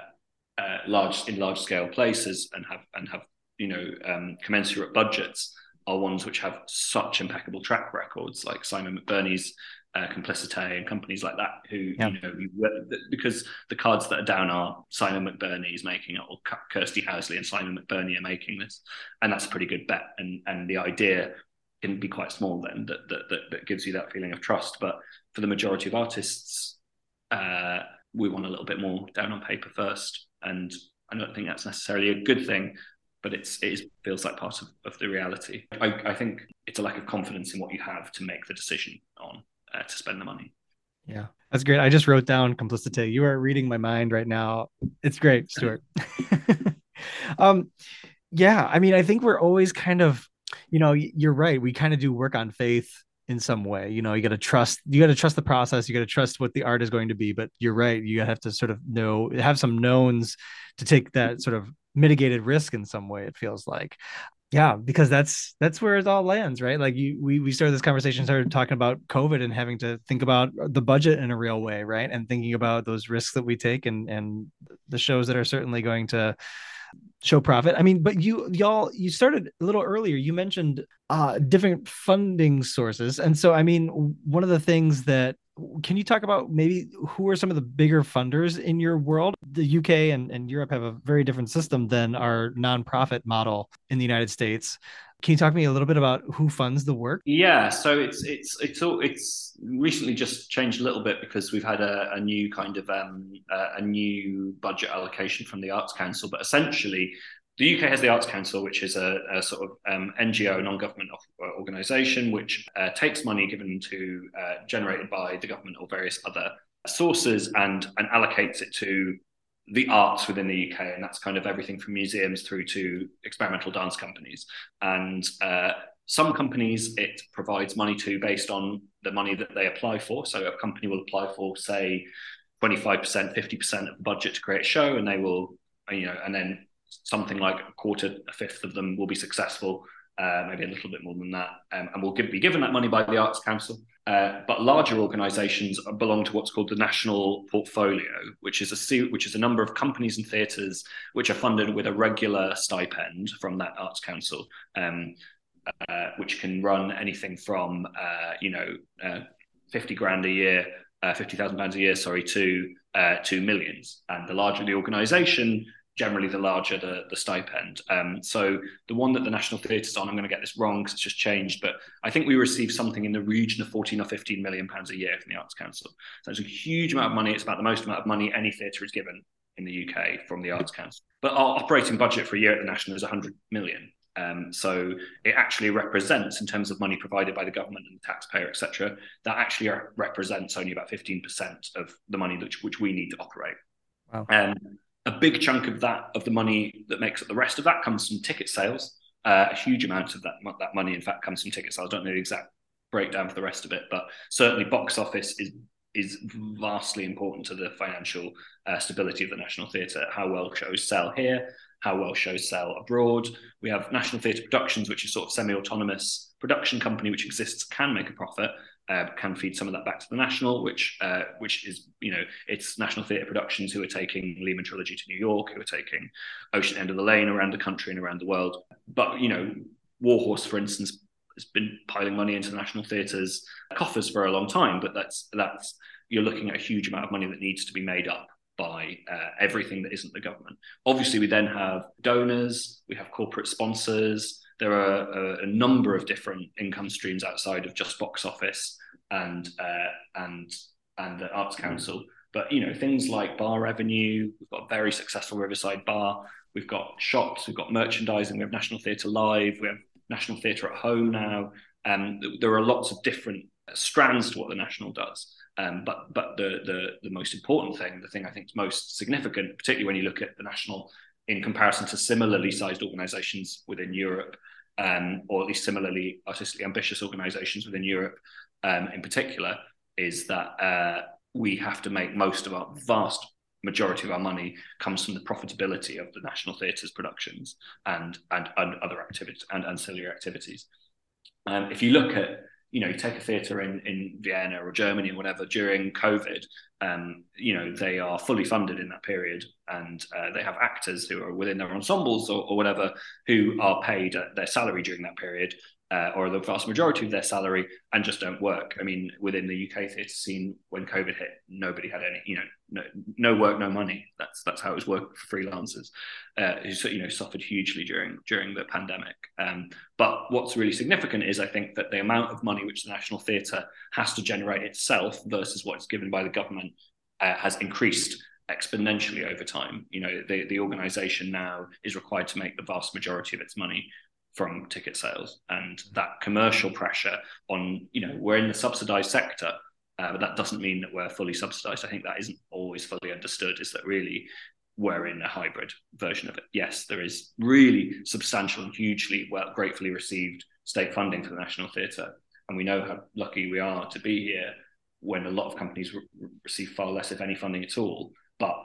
uh, large in large scale places and have and have you know um, commensurate budgets are ones which have such impeccable track records, like Simon McBurney's uh, Complicite and companies like that, who yeah. you know because the cards that are down are Simon McBurney is making it, or Kirsty Housley and Simon McBurney are making this, and that's a pretty good bet. And and the idea can be quite small then that that that, that gives you that feeling of trust. But for the majority of artists, uh, we want a little bit more down on paper first, and I don't think that's necessarily a good thing but it's it is, feels like part of, of the reality. I, I think it's a lack of confidence in what you have to make the decision on uh, to spend the money. Yeah, that's great. I just wrote down Complicite. You are reading my mind right now. It's great, [laughs] Stewart. [laughs] um, yeah, I mean, I think we're always kind of, you know, you're right. We kind of do work on faith in some way. You know, you got to trust. You got to trust the process. You got to trust what the art is going to be. But you're right. You have to sort of know, have some knowns to take that sort of mitigated risk in some way it feels like yeah because that's that's where it all lands right? Like you we, we started this conversation started talking about covid and having to think about the budget in a real way right? And thinking about those risks that we take and and the shows that are certainly going to show profit i mean but you y'all you started a little earlier you mentioned uh different funding sources and so i mean one of the things that can you talk about maybe who are some of the bigger funders in your world? The UK and, and Europe have a very different system than our nonprofit model in the United States. Can you talk to me a little bit about who funds the work? Yeah, so it's it's it's all it's recently just changed a little bit because we've had a, a new kind of um, uh, a new budget allocation from the Arts Council. But essentially, the UK has the Arts Council, which is a, a sort of um, NGO, non-government organisation, which uh, takes money given to uh, generated by the government or various other sources and and allocates it to the arts within the UK, and that's kind of everything from museums through to experimental dance companies. And uh, some companies it provides money to based on the money that they apply for. So a company will apply for, say, 25%, 50% of the budget to create a show, and they will, you know, and then something like a quarter, a fifth of them will be successful, uh, maybe a little bit more than that, um, and will give, be given that money by the Arts Council. Uh, but larger organisations belong to what's called the National Portfolio, which is a suit, which is a number of companies and theatres which are funded with a regular stipend from that Arts Council, um, uh, which can run anything from uh, you know uh, fifty grand a year, uh, fifty thousand pounds a year, sorry, to to millions. And the larger the organisation, generally the larger the, the stipend. Um, so the one that the National Theatre's on, I'm going to get this wrong because it's just changed, but I think we receive something in the region of 14 or 15 million pounds a year from the Arts Council. So it's a huge amount of money. It's about the most amount of money any theatre is given in the UK from the Arts Council. But our operating budget for a year at the National is 100 million. Um, so it actually represents, in terms of money provided by the government and the taxpayer, etc., that actually represents only about 15% of the money which, which we need to operate. Wow. Um, a big chunk of that of the money that makes up the rest of that comes from ticket sales. Uh, a huge amount of that that money, in fact, comes from ticket sales. I don't know the exact breakdown for the rest of it, but certainly box office is is vastly important to the financial uh, stability of the National Theatre. How well shows sell here, how well shows sell abroad. We have National Theatre Productions, which is sort of semi-autonomous production company which exists, can make a profit, uh, can feed some of that back to the national, which uh, which is you know it's National Theatre Productions who are taking Lehman Trilogy to New York, who are taking Ocean End of the Lane around the country and around the world. But you know, Warhorse, for instance, has been piling money into the National Theatre's coffers for a long time. But that's that's you're looking at a huge amount of money that needs to be made up by uh, everything that isn't the government. Obviously, we then have donors, we have corporate sponsors, there are a, a, number of different income streams outside of just box office and uh, and and the Arts Council. But you know things like bar revenue. We've got a very successful Riverside Bar. We've got shops. We've got merchandising. We have National Theatre Live. We have National Theatre at Home now. Um, there are lots of different strands to what the National does. Um, but but the, the the most important thing, the thing I think is most significant, particularly when you look at the National in comparison to similarly sized organisations within Europe, um, or at least similarly artistically ambitious organisations within Europe, um, in particular, is that uh, we have to make most of our vast majority of our money comes from the profitability of the National Theatre's productions and and, and other activities and ancillary activities. Um, if you look at you know, you take a theatre in, in Vienna or Germany or whatever during COVID, um, you know, they are fully funded in that period and uh, they have actors who are within their ensembles or, or whatever who are paid their salary during that period uh, or the vast majority of their salary and just don't work. I mean, within the UK theatre scene, when COVID hit, nobody had any, you know, no, no work, no money. That's that's how it was working for freelancers, uh, who you know suffered hugely during during the pandemic. Um, but what's really significant is I think that the amount of money which the National Theatre has to generate itself versus what's given by the government uh, has increased exponentially over time. You know, the, the organization now is required to make the vast majority of its money from ticket sales and that commercial pressure on you know we're in the subsidized sector uh, but that doesn't mean that we're fully subsidized. I think that isn't always fully understood is that really we're in a hybrid version of it. Yes there is really substantial and hugely well gratefully received state funding for the national theatre and we know how lucky we are to be here when a lot of companies re- receive far less if any funding at all. But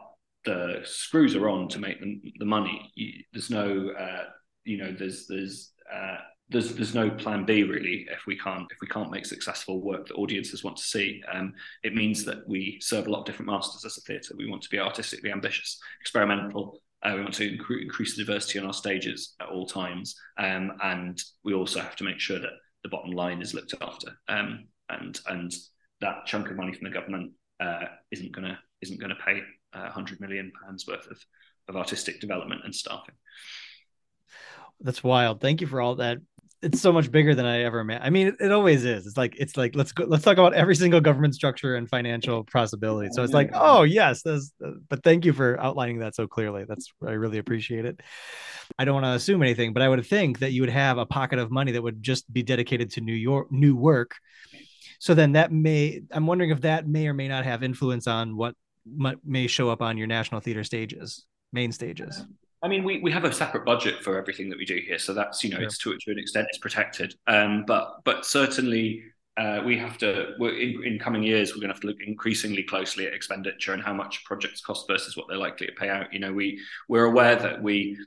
the screws are on to make the, the money. You, there's no uh, you know there's there's uh, there's there's no plan B really if we can't if we can't make successful work that audiences want to see. Um, it means that we serve a lot of different masters as a theatre. We want to be artistically ambitious, experimental. Uh, we want to incre- increase the diversity on our stages at all times, um, and we also have to make sure that the bottom line is looked after. Um, and and that chunk of money from the government uh, isn't gonna isn't gonna pay uh, 100 million pounds worth of of artistic development and staffing. That's wild. Thank you for all that. It's so much bigger than I ever imagined. I mean, it, it, always is. It's like it's like let's go. Let's talk about every single government structure and financial possibility. So it's like, oh yes, this. Uh, but thank you for outlining that so clearly. That's I really appreciate it. I don't want to assume anything, but I would think that you would have a pocket of money that would just be dedicated to New York new work. So then that may. I'm wondering if that may or may not have influence on what may show up on your national theater stages, main stages. I mean, we, we have a separate budget for everything that we do here, so that's you know, yeah. it's to to an extent it's protected. Um, but but certainly uh, we have to in, in coming years we're going to have to look increasingly closely at expenditure and how much projects cost versus what they're likely to pay out. You know, we we're aware that we,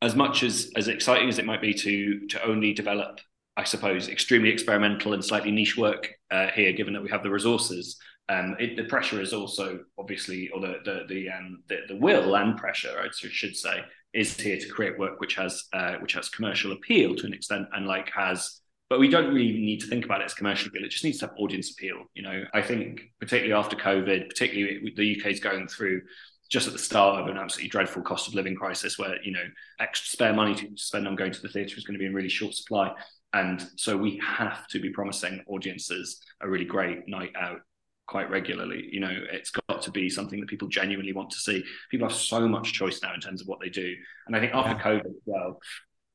as much as as exciting as it might be to to only develop, I suppose, extremely experimental and slightly niche work uh, here, given that we have the resources. Um, it, the pressure is also obviously, or the the the, um, the, the will and pressure, I should say, is here to create work which has uh, which has commercial appeal to an extent and like has but we don't really need to think about it as commercial appeal. It just needs to have audience appeal. You know, I think particularly after COVID, particularly the UK is going through just at the start of an absolutely dreadful cost of living crisis where you know extra spare money to spend on going to the theatre is going to be in really short supply and so we have to be promising audiences a really great night out quite regularly. You know it's got to be something that people genuinely want to see. People have so much choice now in terms of what they do. And i think after covid as well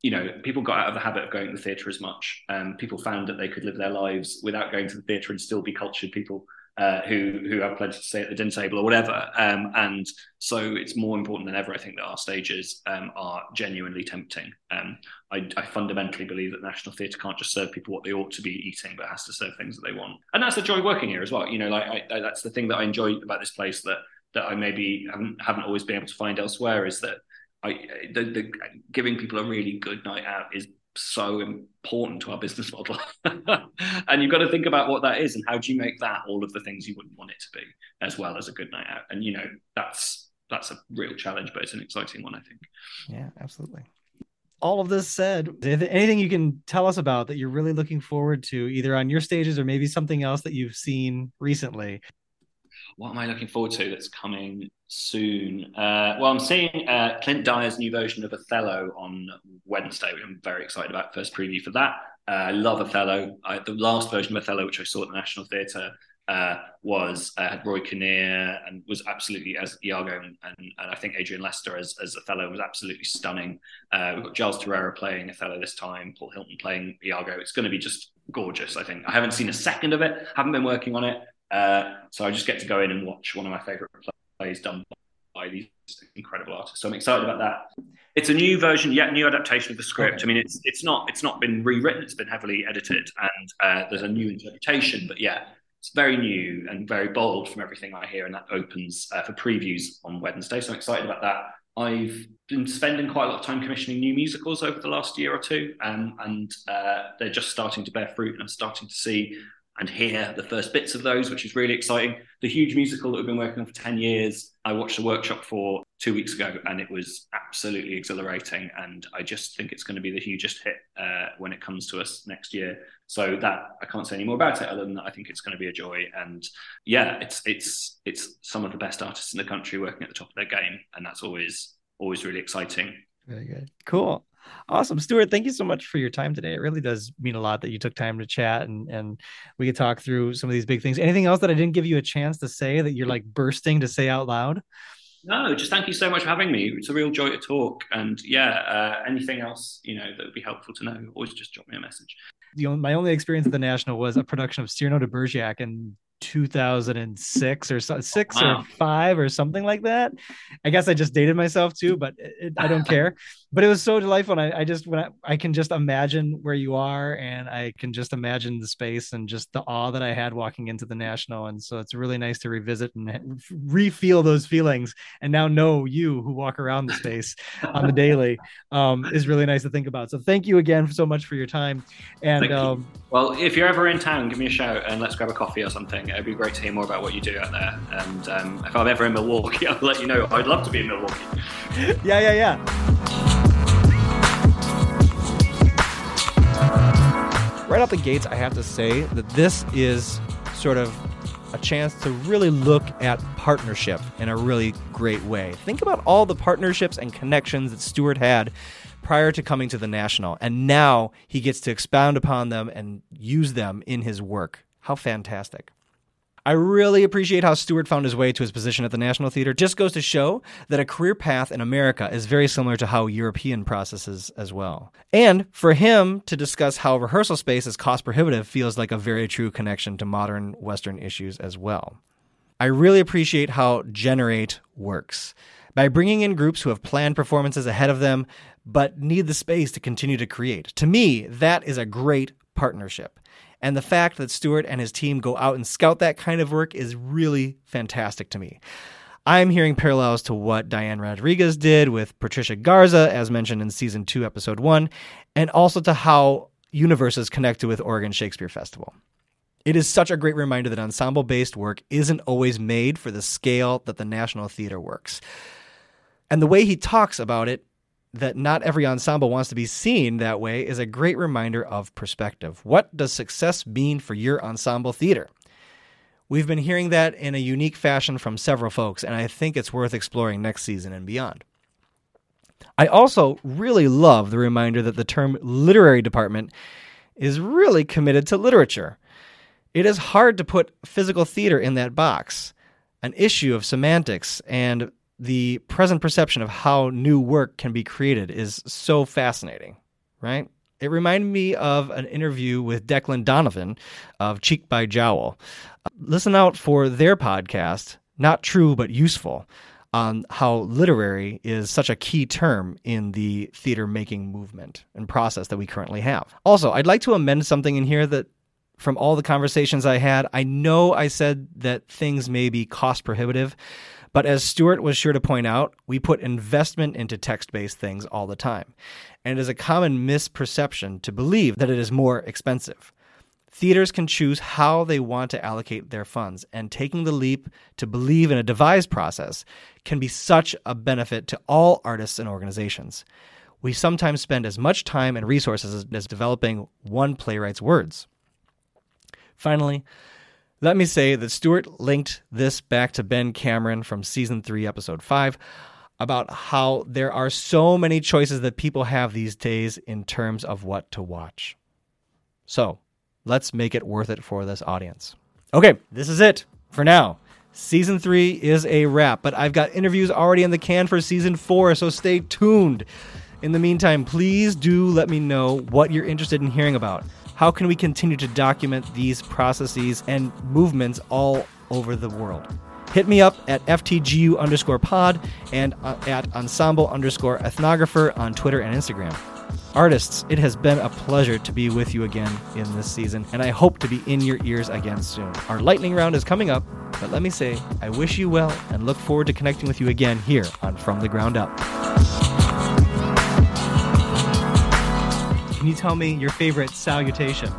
you know, people got out of the habit of going to the theatre as much. Um, people found that they could live their lives without going to the theatre and still be cultured people uh, who who have plenty to say at the dinner table or whatever. Um, and so it's more important than ever, I think, that our stages um, are genuinely tempting. Um, I, I, fundamentally believe that National Theatre can't just serve people what they ought to be eating, but has to serve things that they want. And that's the joy working here as well. You know, like I, I, that's the thing that I enjoy about this place that that I maybe haven't haven't always been able to find elsewhere is that I the, the giving people a really good night out is so important to our business model. [laughs] and you've got to think about what that is and how do you make that all of the things you wouldn't want it to be, as well as a good night out. And you know, that's that's a real challenge, but it's an exciting one, I think. Yeah, absolutely. All of this said, anything you can tell us about that you're really looking forward to, either on your stages or maybe something else that you've seen recently? What am I looking forward to that's coming soon. Uh, well, I'm seeing uh, Clint Dyer's new version of Othello on Wednesday, which I'm very excited about. First preview for that. Uh, I love Othello. I, the last version of Othello, which I saw at the National Theatre, uh, was uh, had Rory Kinnear and was absolutely as Iago, and, and, and, I think Adrian Lester as, as Othello was absolutely stunning. Uh, we've got Giles Terera playing Othello this time, Paul Hilton playing Iago. It's going to be just gorgeous. I think I haven't seen a second of it. Haven't been working on it. so I just get to go in and watch one of my favorite plays done by these incredible artists. So I'm excited about that. It's a new version, yet new adaptation of the script. Okay. I mean, it's it's not it's not been rewritten; it's been heavily edited, and uh, there's a new interpretation. But yeah, it's very new and very bold from everything I hear, and that opens uh, for previews on Wednesday. So I'm excited about that. I've been spending quite a lot of time commissioning new musicals over the last year or two, um, and uh, they're just starting to bear fruit, and I'm starting to see and hear the first bits of those, which is really exciting. The huge musical that we've been working on for 10 years, I watched a workshop for two weeks ago and it was absolutely exhilarating. And I just think it's going to be the hugest hit uh, when it comes to us next year. So that I can't say any more about it other than that I think it's going to be a joy. And yeah, it's it's it's some of the best artists in the country working at the top of their game. And that's always always really exciting. Very good. Cool. Awesome. Stewart, thank you so much for your time today. It really does mean a lot that you took time to chat and, and we could talk through some of these big things. Anything else that I didn't give you a chance to say that you're like bursting to say out loud? No, just thank you so much for having me. It's a real joy to talk. And yeah, uh, anything else, you know, that would be helpful to know, always just drop me a message. The only, my only experience at the National was a production of Cyrano de Bergerac, and 2006 or so, six wow. or five or something like that. I guess I just dated myself too, but it, I don't [laughs] care. But it was so delightful. And I, I just when I, I, can just imagine where you are, and I can just imagine the space and just the awe that I had walking into the national. And so it's really nice to revisit and re-feel those feelings, and now know you who walk around the space on the daily um, is really nice to think about. So thank you again so much for your time. And um, well, if you're ever in town, give me a shout and let's grab a coffee or something. It'd be great to hear more about what you do out there. And um, if I'm ever in Milwaukee, [laughs] I'll let you know. I'd love to be in Milwaukee. yeah, yeah, yeah. Right out the gates, I have to say that this is sort of a chance to really look at partnership in a really great way. Think about all the partnerships and connections that Stewart had prior to coming to the National, and now he gets to expound upon them and use them in his work. How fantastic! I really appreciate how Stewart found his way to his position at the National Theater. Just goes to show that a career path in America is very similar to how European processes as well. And for him to discuss how rehearsal space is cost prohibitive feels like a very true connection to modern Western issues as well. I really appreciate how Generate works. By bringing in groups who have planned performances ahead of them, but need the space to continue to create. To me, that is a great partnership. And the fact that Stewart and his team go out and scout that kind of work is really fantastic to me. I'm hearing parallels to what Diane Rodriguez did with Patricia Garza, as mentioned in season two, episode one, and also to how universes connected with Oregon Shakespeare Festival. It is such a great reminder that ensemble based work isn't always made for the scale that the National Theater works. And the way he talks about it that not every ensemble wants to be seen that way is a great reminder of perspective. What does success mean for your ensemble theater? We've been hearing that in a unique fashion from several folks, and I think it's worth exploring next season and beyond. I also really love the reminder that the term literary department is really committed to literature. It is hard to put physical theater in that box, an issue of semantics and the present perception of how new work can be created is so fascinating, right? It reminded me of an interview with Declan Donnellan of Cheek by Jowl. Listen out for their podcast, Not True But Useful, on how literary is such a key term in the theater making movement and process that we currently have. Also, I'd like to amend something in here that from all the conversations I had, I know I said that things may be cost prohibitive, but as Stewart was sure to point out, we put investment into text based things all the time. And it is a common misperception to believe that it is more expensive. Theaters can choose how they want to allocate their funds, and taking the leap to believe in a devised process can be such a benefit to all artists and organizations. We sometimes spend as much time and resources as, as developing one playwright's words. Finally, let me say that Stewart linked this back to Ben Cameron from season 3, episode 5, about how there are so many choices that people have these days in terms of what to watch. So, let's make it worth it for this audience. Okay, this is it for now. Season 3 is a wrap, but I've got interviews already in the can for season 4, so stay tuned. In the meantime, please do let me know what you're interested in hearing about. How can we continue to document these processes and movements all over the world? Hit me up at FTGU underscore pod and uh, at ensemble underscore ethnographer on Twitter and Instagram. Artists, it has been a pleasure to be with you again in this season, and I hope to be in your ears again soon. Our lightning round is coming up, but let me say, I wish you well and look forward to connecting with you again here on From the Ground Up. Can you tell me your favorite salutation?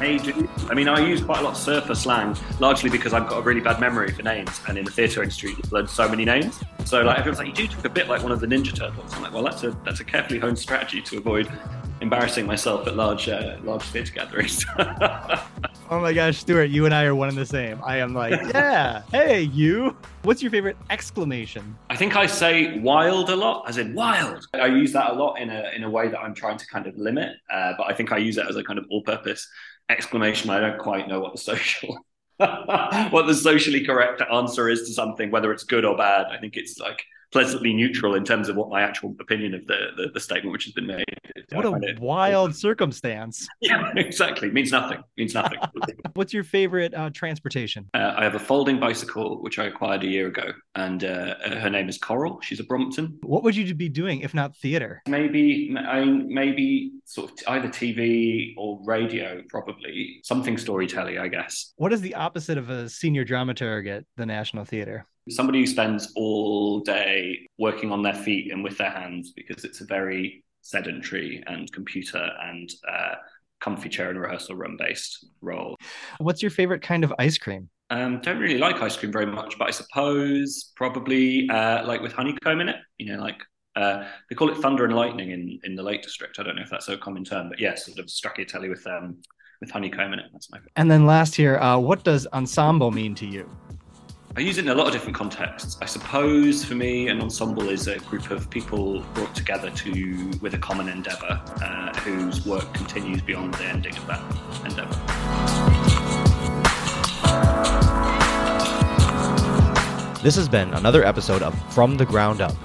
Hey, dude. I mean, I use quite a lot of surfer slang, largely because I've got a really bad memory for names. And in the theatre industry, you've learned so many names. So, like, everyone's like, you do talk a bit like one of the Ninja Turtles. I'm like, well, that's a that's a carefully honed strategy to avoid embarrassing myself at large uh, large theatre gatherings. [laughs] oh my gosh, Stewart, you and I are one and the same. I am like, [laughs] yeah, hey, you. What's your favorite exclamation? I think I say wild a lot, as in wild. I use that a lot in a in a way that I'm trying to kind of limit, uh, but I think I use it as a kind of all-purpose exclamation. I don't quite know what the social [laughs] what the socially correct answer is to something, whether it's good or bad. I think it's like pleasantly neutral in terms of what my actual opinion of the, the, the statement which has been made. What a it, wild circumstance. [laughs] Yeah, exactly. Means nothing. Means nothing. [laughs] What's your favorite uh, transportation? Uh, I have a folding bicycle which I acquired a year ago, and uh, her name is Coral. She's a Brompton. What would you be doing if not theater? Maybe, I maybe sort of either TV or radio, probably something storytelling, I guess. What is the opposite of a senior dramaturg at the National Theater? Somebody who spends all day working on their feet and with their hands because it's a very sedentary and computer and uh, comfy chair and rehearsal room based role. What's your favorite kind of ice cream? Um, don't really like ice cream very much, but I suppose probably uh, like with honeycomb in it. You know, like uh, they call it thunder and lightning in, in the Lake District. I don't know if that's a common term, but yes, yeah, sort of stracciatella with um, with honeycomb in it. That's my. Favorite. And then last here, uh, what does ensemble mean to you? I use it in a lot of different contexts. I suppose for me, an ensemble is a group of people brought together to with a common endeavour, uh, whose work continues beyond the ending of that endeavour. This has been another episode of From the Ground Up.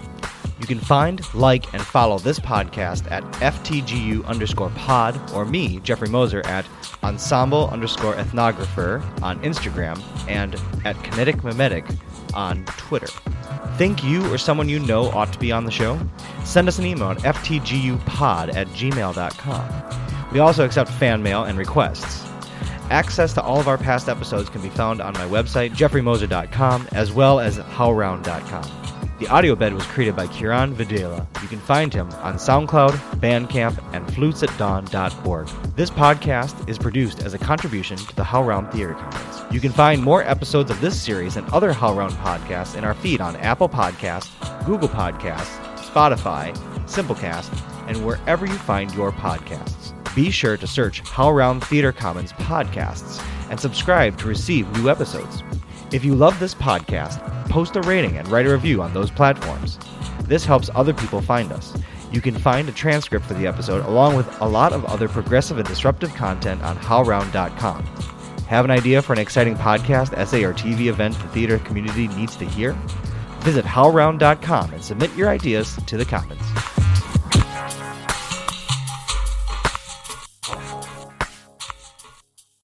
You can find, like, and follow this podcast at FTGU underscore pod or me, Jeffrey Mosser, at ensemble underscore ethnographer on Instagram and at kinetic mimetic on Twitter. Think you or someone you know ought to be on the show? Send us an email at ftgupod at gmail.com. We also accept fan mail and requests. Access to all of our past episodes can be found on my website, jeffreymosser.com, as well as howlround.com. The audio bed was created by Kiran Videla. You can find him on SoundCloud, Bandcamp, and flutesatdawn.org. This podcast is produced as a contribution to the HowlRound Theater Commons. You can find more episodes of this series and other HowlRound podcasts in our feed on Apple Podcasts, Google Podcasts, Spotify, Simplecast, and wherever you find your podcasts. Be sure to search HowlRound Theater Commons podcasts and subscribe to receive new episodes. If you love this podcast, post a rating and write a review on those platforms. This helps other people find us. You can find a transcript for the episode along with a lot of other progressive and disruptive content on howlround.com. Have an idea for an exciting podcast, essay, or TV event the theater community needs to hear? Visit howlround.com and submit your ideas to the Commons.